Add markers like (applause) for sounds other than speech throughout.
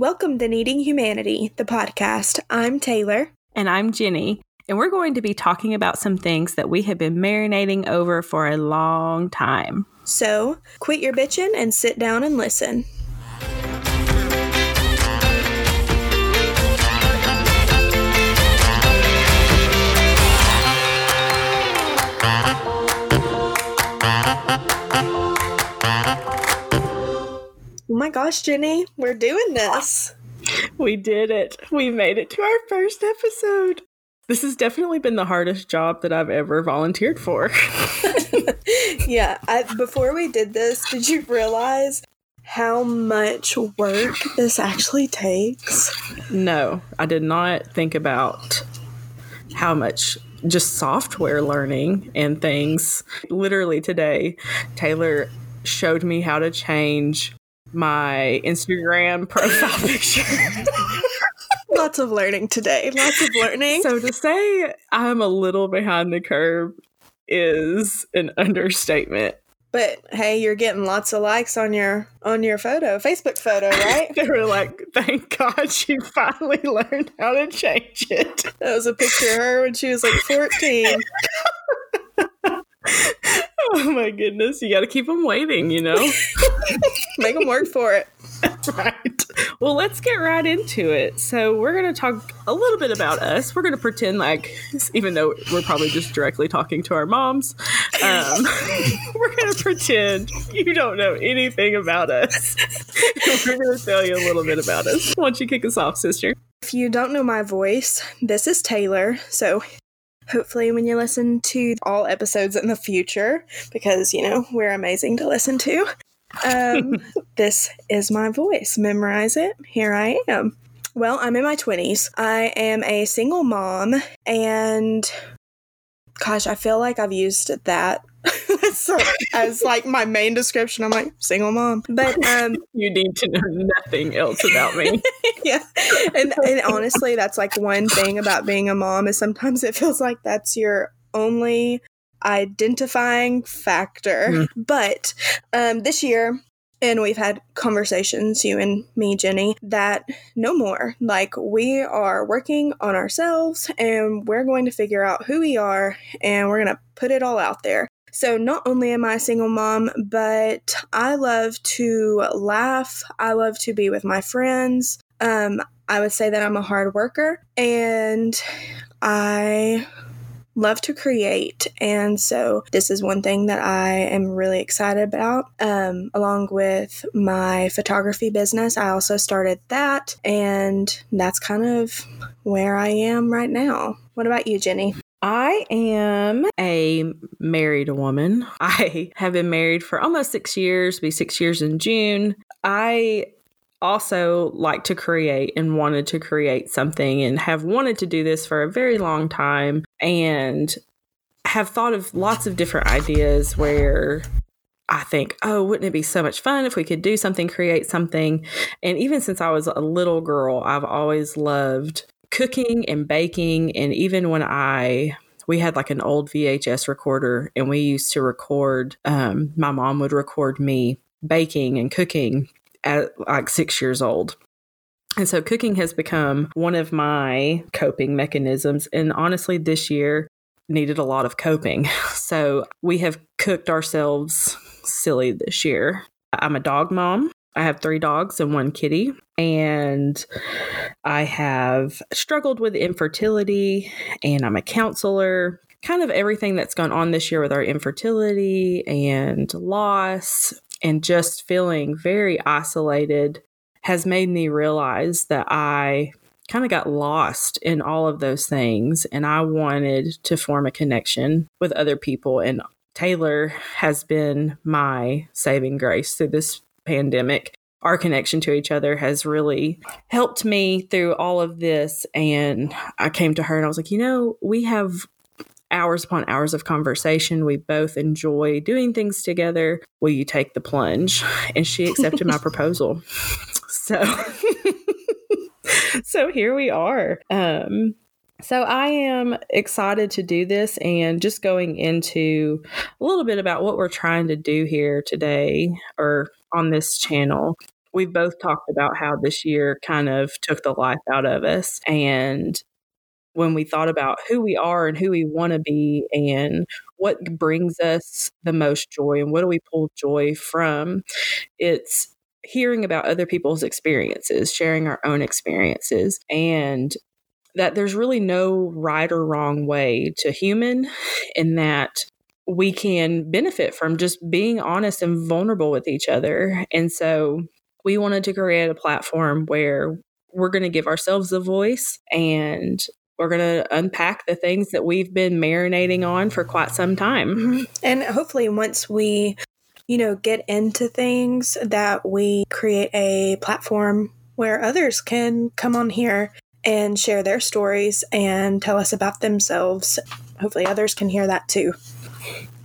Welcome to Needing Humanity, the podcast. I'm Taylor. And I'm Jenny. And we're going to be talking about some things that we have been marinating over for a long time. So quit your bitching and sit down and listen. My gosh, Jenny, we're doing this. We did it. We made it to our first episode. This has definitely been the hardest job that I've ever volunteered for. (laughs) yeah, I, before we did this, did you realize how much work this actually takes? No, I did not think about how much just software learning and things. Literally today, Taylor showed me how to change my Instagram profile (laughs) picture. (laughs) Lots of learning today. Lots of learning. So to say I'm a little behind the curve is an understatement. But hey, you're getting lots of likes on your on your photo, Facebook photo, right? (laughs) they were like, "Thank God she finally learned how to change it." That was a picture of her when she was like 14. oh my goodness, you got to keep them waiting, you know? Make them work for it. (laughs) right. Well, let's get right into it. So, we're going to talk a little bit about us. We're going to pretend like, even though we're probably just directly talking to our moms, um, (laughs) we're going to pretend you don't know anything about us. (laughs) we're going to tell you a little bit about us. Why don't you kick us off, sister? If you don't know my voice, this is Taylor. So, hopefully when you listen to all episodes in the future because you know we're amazing to listen to um, this is my voice. Memorize it. Here i am. Well i'm in my 20s i am a single mom and gosh i feel like i've used that (laughs) so as like my main description. I'm like single mom. But um (laughs) you need to know nothing else about me. (laughs) Yeah. And, and honestly that's like one thing about being a mom is sometimes it feels like that's your only identifying factor mm. but um this year and we've had conversations, you and me, Jenny, that no more. Like, we are working on ourselves and we're going to figure out who we are and we're going to put it all out there. So, not only am I a single mom, but I love to laugh. I love to be with my friends. Um, I would say that I'm a hard worker and I love to create. And so this is one thing that I am really excited about. Um, along with my photography business, I also started that. And that's kind of where I am right now. What about you, Jenny? I am a married woman. (laughs) I have been married for almost six years, be six years in June. I also like to create and wanted to create something and have wanted to do this for a very long time and have thought of lots of different ideas where I think, oh, wouldn't it be so much fun if we could do something, create something? And even since I was a little girl, I've always loved cooking and baking. And even when I we had like an old VHS recorder and we used to record, um, my mom would record me baking and cooking at like six years old. And so cooking has become one of my coping mechanisms. And honestly, this year needed a lot of coping. (laughs) So we have cooked ourselves silly this year. I'm a dog mom. I have three dogs and one kitty. And I have struggled with infertility, and I'm a counselor. Kind of everything that's gone on this year with our infertility and loss, and just feeling very isolated has made me realize that I kind of got lost in all of those things and I wanted to form a connection with other people. And Taylor has been my saving grace through this pandemic. Our connection to each other has really helped me through all of this. And I came to her and I was like, you know, we have hours upon hours of conversation. We both enjoy doing things together. Will you take the plunge? And she accepted my (laughs) proposal. So (laughs) so here we are. Um so I am excited to do this and just going into a little bit about what we're trying to do here today or on this channel. we've both talked about how this year kind of took the life out of us. And when we thought about who we are and who we want to be and what brings us the most joy and what do we pull joy from, it's hearing about other people's experiences, sharing our own experiences, and that there's really no right or wrong way to human, (laughs) in that we can benefit from just being honest and vulnerable with each other. And so we wanted to create a platform where we're going to give ourselves a voice and we're going to unpack the things that we've been marinating on for quite some time. (laughs) And hopefully, once we, you know, get into things, that we create a platform where others can come on here and share their stories and tell us about themselves. Hopefully, others can hear that too.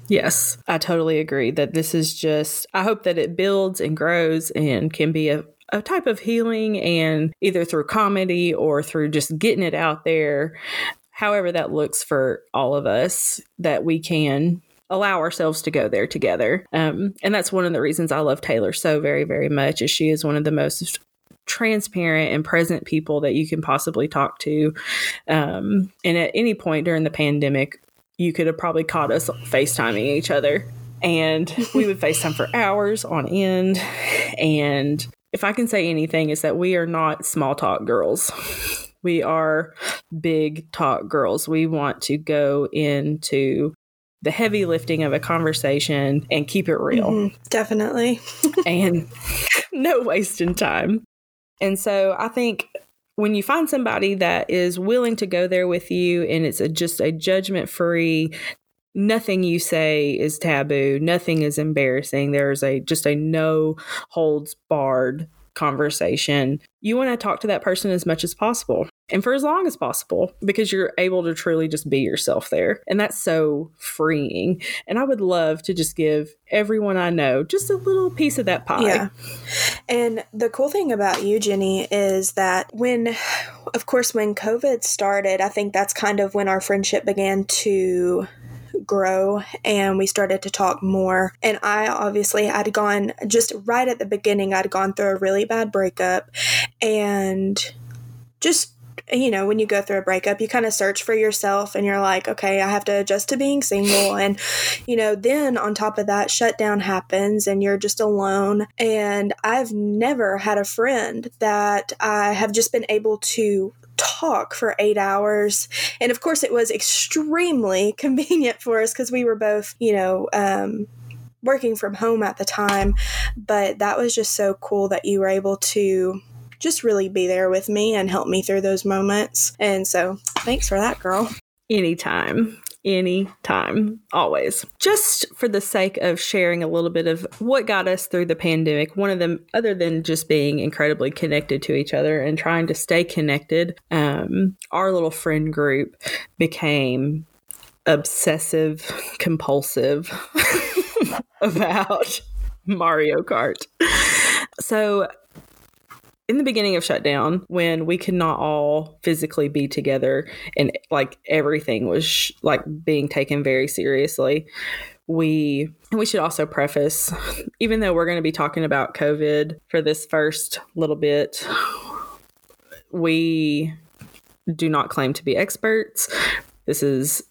Yes, I totally agree that this is just, I hope that it builds and grows and can be a, a type of healing and either through comedy or through just getting it out there, however that looks for all of us, that we can allow ourselves to go there together. Um, and that's one of the reasons I love Taylor so very, very much is she is one of the most transparent and present people that you can possibly talk to. Um, and at any point during the pandemic, you could have probably caught us FaceTiming each other. And we would FaceTime for hours on end. And if I can say anything, is that we are not small talk girls. We are big talk girls. We want to go into the heavy lifting of a conversation and keep it real. Mm-hmm, definitely. (laughs) and (laughs) no wasting time. And so I think when you find somebody that is willing to go there with you and it's a, just a judgment free nothing you say is taboo nothing is embarrassing there's a just a no holds barred conversation you want to talk to that person as much as possible and for as long as possible because you're able to truly just be yourself there. And that's so freeing. And I would love to just give everyone I know just a little piece of that pie. Yeah. And the cool thing about you, Jenny, is that when, of course, when COVID started, I think that's kind of when our friendship began to grow and we started to talk more. And I obviously had gone just right at the beginning, I'd gone through a really bad breakup and just you know, when you go through a breakup, you kind of search for yourself and you're like, okay, I have to adjust to being single. (laughs) And, you know, then on top of that, shutdown happens and you're just alone. And I've never had a friend that I have just been able to talk for eight hours. And of course, it was extremely (laughs) convenient for us because we were both, you know, um, working from home at the time. But that was just so cool that you were able to just really be there with me and help me through those moments. And so thanks for that, girl. Anytime. Anytime, always. Just for the sake of sharing a little bit of what got us through the pandemic, one of them, other than just being incredibly connected to each other and trying to stay connected, um, our little friend group became obsessive compulsive (laughs) about Mario Kart. So in the beginning of shutdown when we could not all physically be together and like everything was sh- like being taken very seriously we we should also preface even though we're going to be talking about covid for this first little bit we do not claim to be experts. This is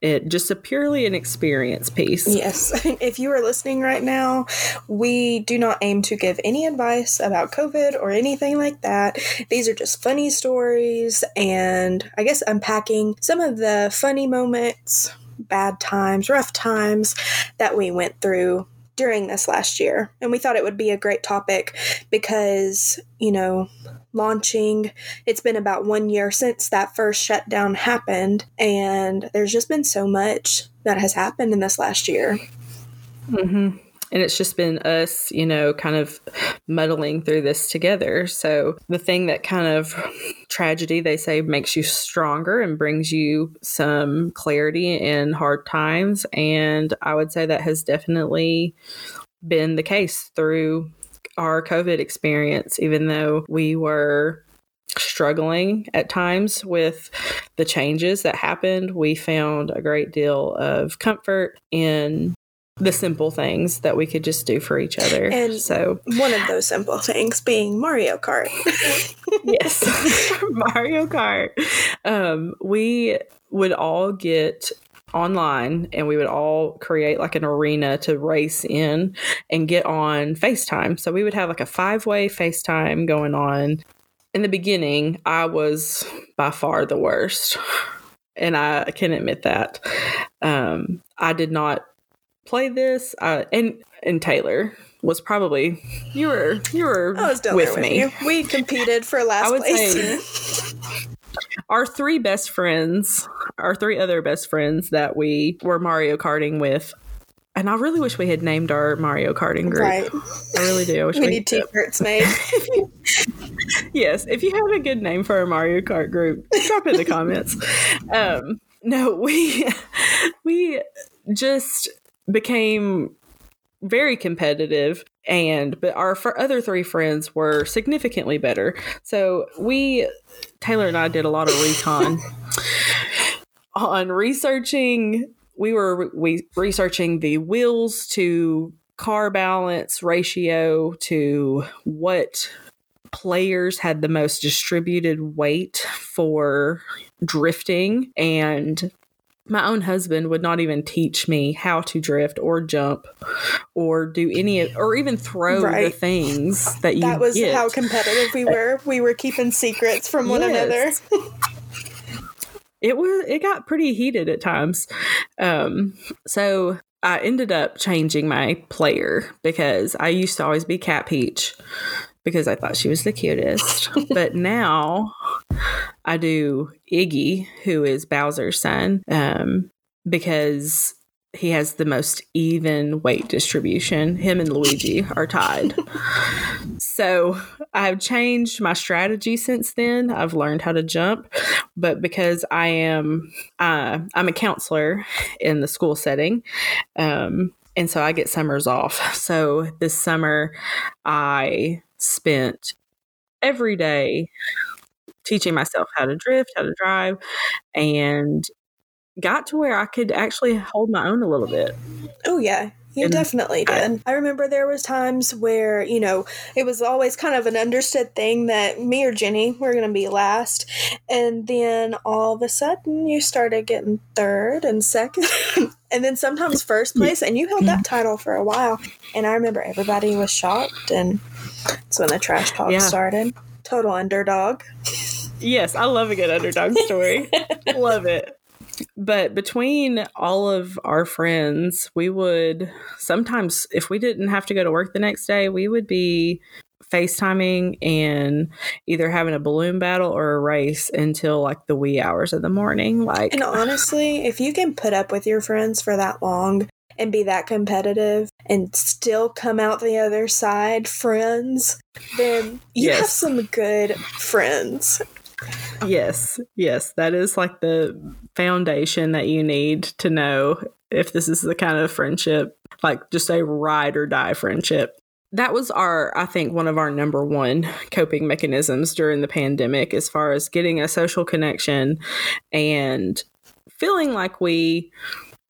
it just a purely an experience piece. Yes. (laughs) If you are listening right now, we do not aim to give any advice about COVID or anything like that. These are just funny stories and I guess unpacking some of the funny moments, bad times, rough times that we went through during this last year. And we thought it would be a great topic because, you know, launching, it's been about one year since that first shutdown happened. And there's just been so much that has happened in this last year. Mm-hmm and it's just been us, you know, kind of muddling through this together. So the thing that kind of tragedy they say makes you stronger and brings you some clarity in hard times, and I would say that has definitely been the case through our COVID experience, even though we were struggling at times with the changes that happened, we found a great deal of comfort in the simple things that we could just do for each other. And so one of those simple things being Mario Kart. (laughs) yes, (laughs) Mario Kart. Um, we would all get online and we would all create like an arena to race in and get on FaceTime. So we would have like a five way FaceTime going on. In the beginning, I was by far the worst. And I can admit that. Um, I did not play this. Uh, and and Taylor was probably you were you were with me. We competed for (laughs) last I would place. say (laughs) our three best friends, our three other best friends that we were Mario Karting with. And I really wish we had named our Mario Karting group. right. I really do. I wish We we, need t-shirts made. (laughs) yes, if you have a good name for our Mario Kart group, drop it in the comments. Um, no, we we just became very competitive and but our other three friends were significantly better. So we Taylor and I did a lot of recon (laughs) on researching we were we researching the wheels to car balance ratio to what players had the most distributed weight for drifting and my own husband would not even teach me how to drift or jump or do any of, or even throw the things that you that was get. how competitive we were. We were keeping secrets from one Yes. another. it was it got pretty heated at times um so i ended up changing my player because i used to always be cat peach because i thought she was the cutest (laughs) but now i do iggy who is bowser's son um because he has the most even weight distribution him and luigi are tied (laughs) so I've changed my strategy since then. I've learned how to jump, but because I am uh, I'm a counselor in the school setting, um, and so I get summers off. So this summer, I spent every day teaching myself how to drift, how to drive, and got to where I could actually hold my own a little bit. Oh yeah. You And definitely did. I remember there was times where, you know, it was always kind of an understood thing that me or Jenny were going to be last. And then all of a sudden you started getting third and second (laughs) and then sometimes first place and you held that mm-hmm. title for a while. And I remember everybody was shocked and that's when the trash talk Yeah. started. Total underdog. Yes, I love a good underdog story. (laughs) love it. But between all of our friends, we would sometimes, if we didn't have to go to work the next day, we would be FaceTiming and either having a balloon battle or a race until like the wee hours of the morning. Like, And honestly, if you can put up with your friends for that long and be that competitive and still come out the other side friends, then you have some good friends. yes, yes, that is like the foundation that you need to know if this is the kind of friendship, like just a ride or die friendship. That was our, I think, one of our number one (laughs) coping mechanisms during the pandemic, as far as getting a social connection and feeling like we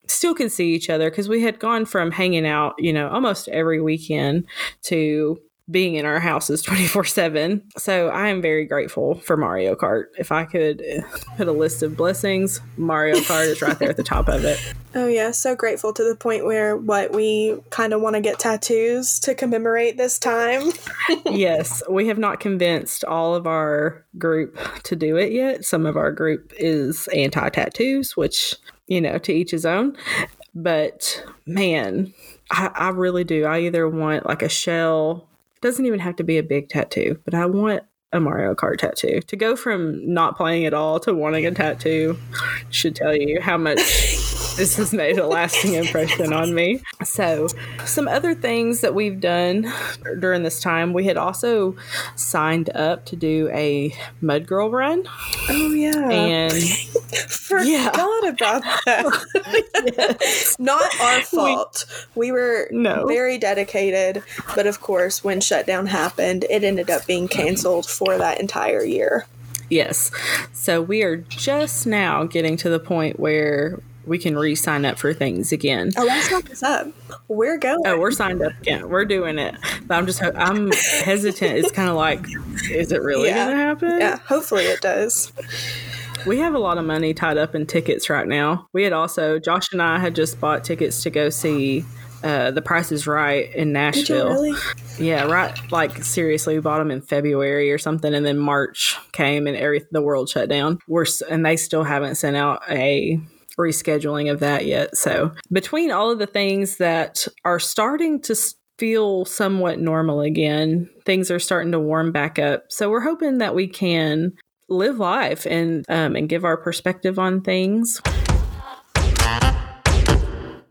still could see each other because we had gone from hanging out, you know, almost every weekend to being in our houses (laughs) 24 7. So I am very grateful for Mario Kart. If I could uh, put a list of blessings, Mario Kart is right there at the top of it. (laughs) Oh yeah, so grateful to the point where what we kind of want to get tattoos to commemorate this time. (laughs) yes, we have not convinced all of our group to do it yet. Some of our group is anti tattoos, which, you know, to each his own. But man, I, I really do. I either want like a shell, doesn't even have to be a big tattoo, but I want a Mario Kart tattoo. To go from not playing at all to wanting a tattoo should tell you how much (laughs) this has made a lasting impression on me. So, some other things that we've done during this time, we had also signed up to do a Mud Girl run. Oh yeah, And (laughs) forgot yeah. about that. (laughs) Not our fault. We, were No. very dedicated, but of course, when shutdown happened, it ended up being canceled for that entire year. Yes. So we are just now getting to the point where we can re-sign up for things again. Oh, let's not this up. We're going. Oh, we're signed up again. We're doing it. But I'm just I'm hesitant. It's kind of like, is it really Yeah. going to happen? Yeah, hopefully it does. We have a lot of money tied up in tickets right now. We had also Josh and I had just bought tickets to go see uh, The Price is Right in Nashville. really? Yeah, right. Like seriously, we bought them in February or something, and then March came and every the world shut down. We're and they still haven't sent out a rescheduling of that yet. So between all of the things that are starting to feel somewhat normal again, things are starting to warm back up. So we're hoping that we can live life and um, and give our perspective on things.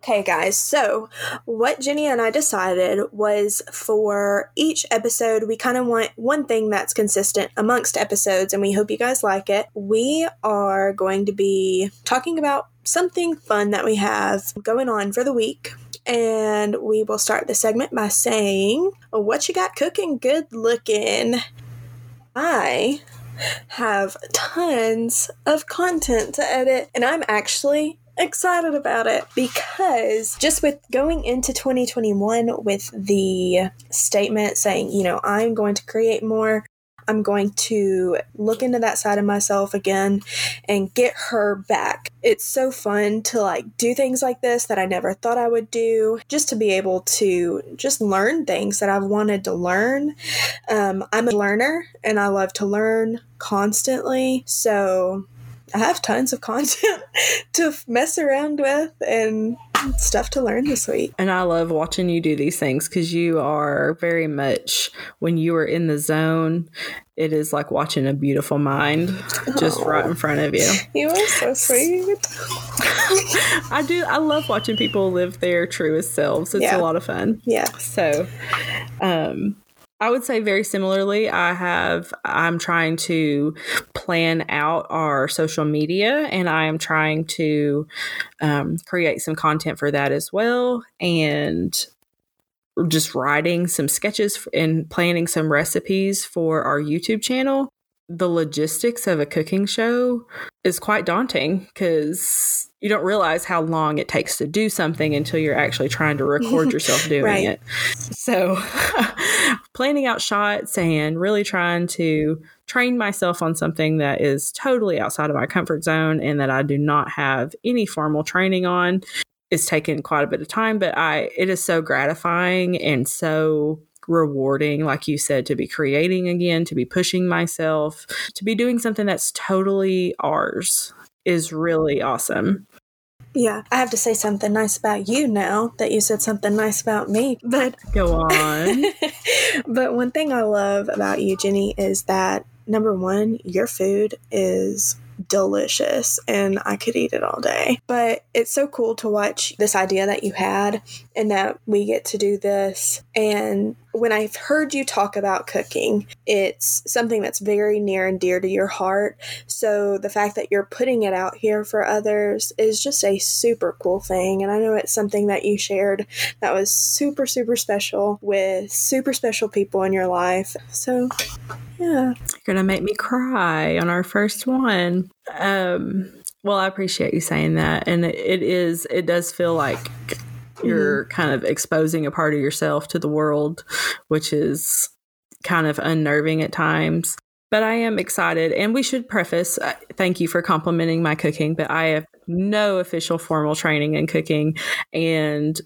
Okay, guys, so what Jenny and I decided was for each episode, we kind of want one thing that's consistent amongst episodes, and we hope you guys like it. We are going to be talking about something fun that we have going on for the week. And we will start the segment by saying, What you got cooking? Good looking. I have tons of content to edit, and I'm actually excited about it because just with going into 2021 with the statement saying, you know, I'm going to create more, I'm going to look into that side of myself again and get her back. It's so fun to like do things like this that I never thought I would do, just to be able to just learn things that I've wanted to learn. Um, I'm a learner and I love to learn constantly. So I have tons of (laughs) content to mess around with and stuff to learn this week. And I love watching you do these things because you are very much when you are in the zone. It is like watching a beautiful mind just Aw. right in front of you. You are so sweet. (laughs) I do. I love watching people live their truest selves. It's Yeah. a lot of fun. Yeah. So, um, I would say very similarly. I have. I'm trying to plan out our social media, and I am trying to um, create some content for that as well, and just writing some sketches and planning some recipes for our YouTube channel. The logistics of a cooking show is quite daunting because you don't realize how long it takes to do something until you're actually trying to record (laughs) yourself doing Right. it. So, (laughs) planning out shots and really trying to train myself on something that is totally outside of my comfort zone and that I do not have any formal training on is taking quite a bit of time, but I it is so gratifying and so rewarding like you said to be creating again, to be pushing myself, to be doing something that's totally ours is really awesome. Yeah. I have to say something nice about you now that you said something nice about me. (laughs) But Go on. (laughs) but one thing I love about you, Jenny, is that number one, your food is delicious and I could eat it all day. But it's so cool to watch this idea that you had and that we get to do this. And when I've heard you talk about cooking, it's something that's very near and dear to your heart. So the fact that you're putting it out here for others is just a super cool thing. And I know it's something that you shared that was super, super special with super special people in your life. So, yeah. You're gonna make me cry on our first one. Um, well, I appreciate you saying that, and it is. It does feel like you're kind of exposing a part of yourself to the world, which is kind of unnerving at times. But I am excited, and we should preface. Uh, thank you for complimenting my cooking, but I have no official formal training in cooking, and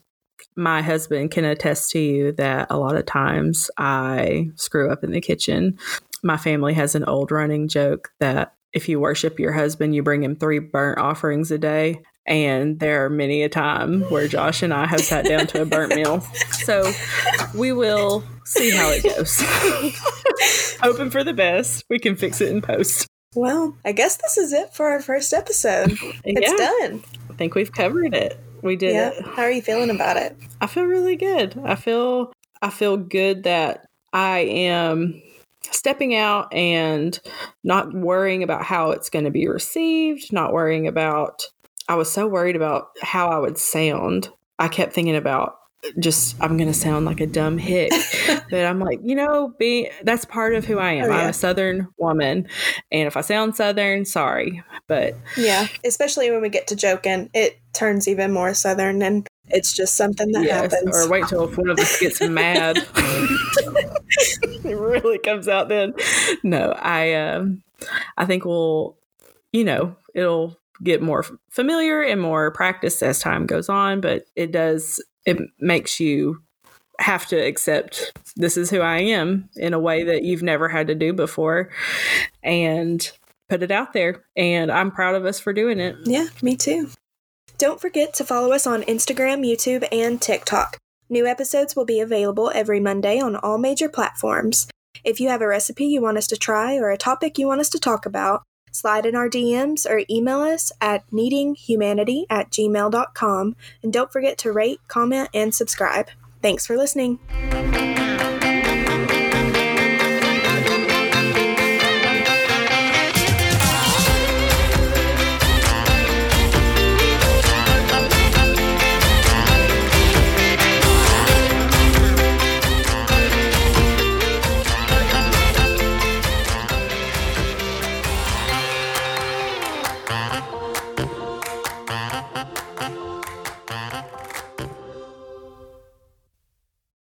my husband can attest to you that a lot of times I screw up in the kitchen. My family has an old running joke that if you worship your husband, you bring him three burnt offerings a day. And there are many a time where Josh and I have sat down to a burnt meal. So we will see how it goes. (laughs) Hoping for the best. We can fix it in post. Well, I guess this is it for our first episode. It's yeah, done. I think we've covered it. We did Yeah. it. How are you feeling about it? I feel really good. I feel I feel good that I am stepping out and not worrying about how it's going to be received, not worrying about I was so worried about how I would sound. I kept thinking about just I'm gonna sound like a dumb hick, (laughs) but I'm like, you know, be that's part of who I am. Oh, yeah. I'm a Southern woman, and if I sound Southern, sorry, but yeah, especially when we get to joking, it turns even more Southern, and it's just something that yes, happens. Or wait till if one of us gets mad, (laughs) it really comes out. Then, no, I um, I think we'll, you know, it'll get more familiar and more practice as time goes on, but it does it makes you have to accept this is who I am in a way that you've never had to do before and put it out there. And I'm proud of us for doing it. Yeah, me too. Don't forget to follow us on Instagram, YouTube, and TikTok. New episodes will be available every Monday on all major platforms. If you have a recipe you want us to try or a topic you want us to talk about, Slide in our DMs or email us at needinghumanity at gmail.com. And don't forget to rate, comment, and subscribe. Thanks for listening.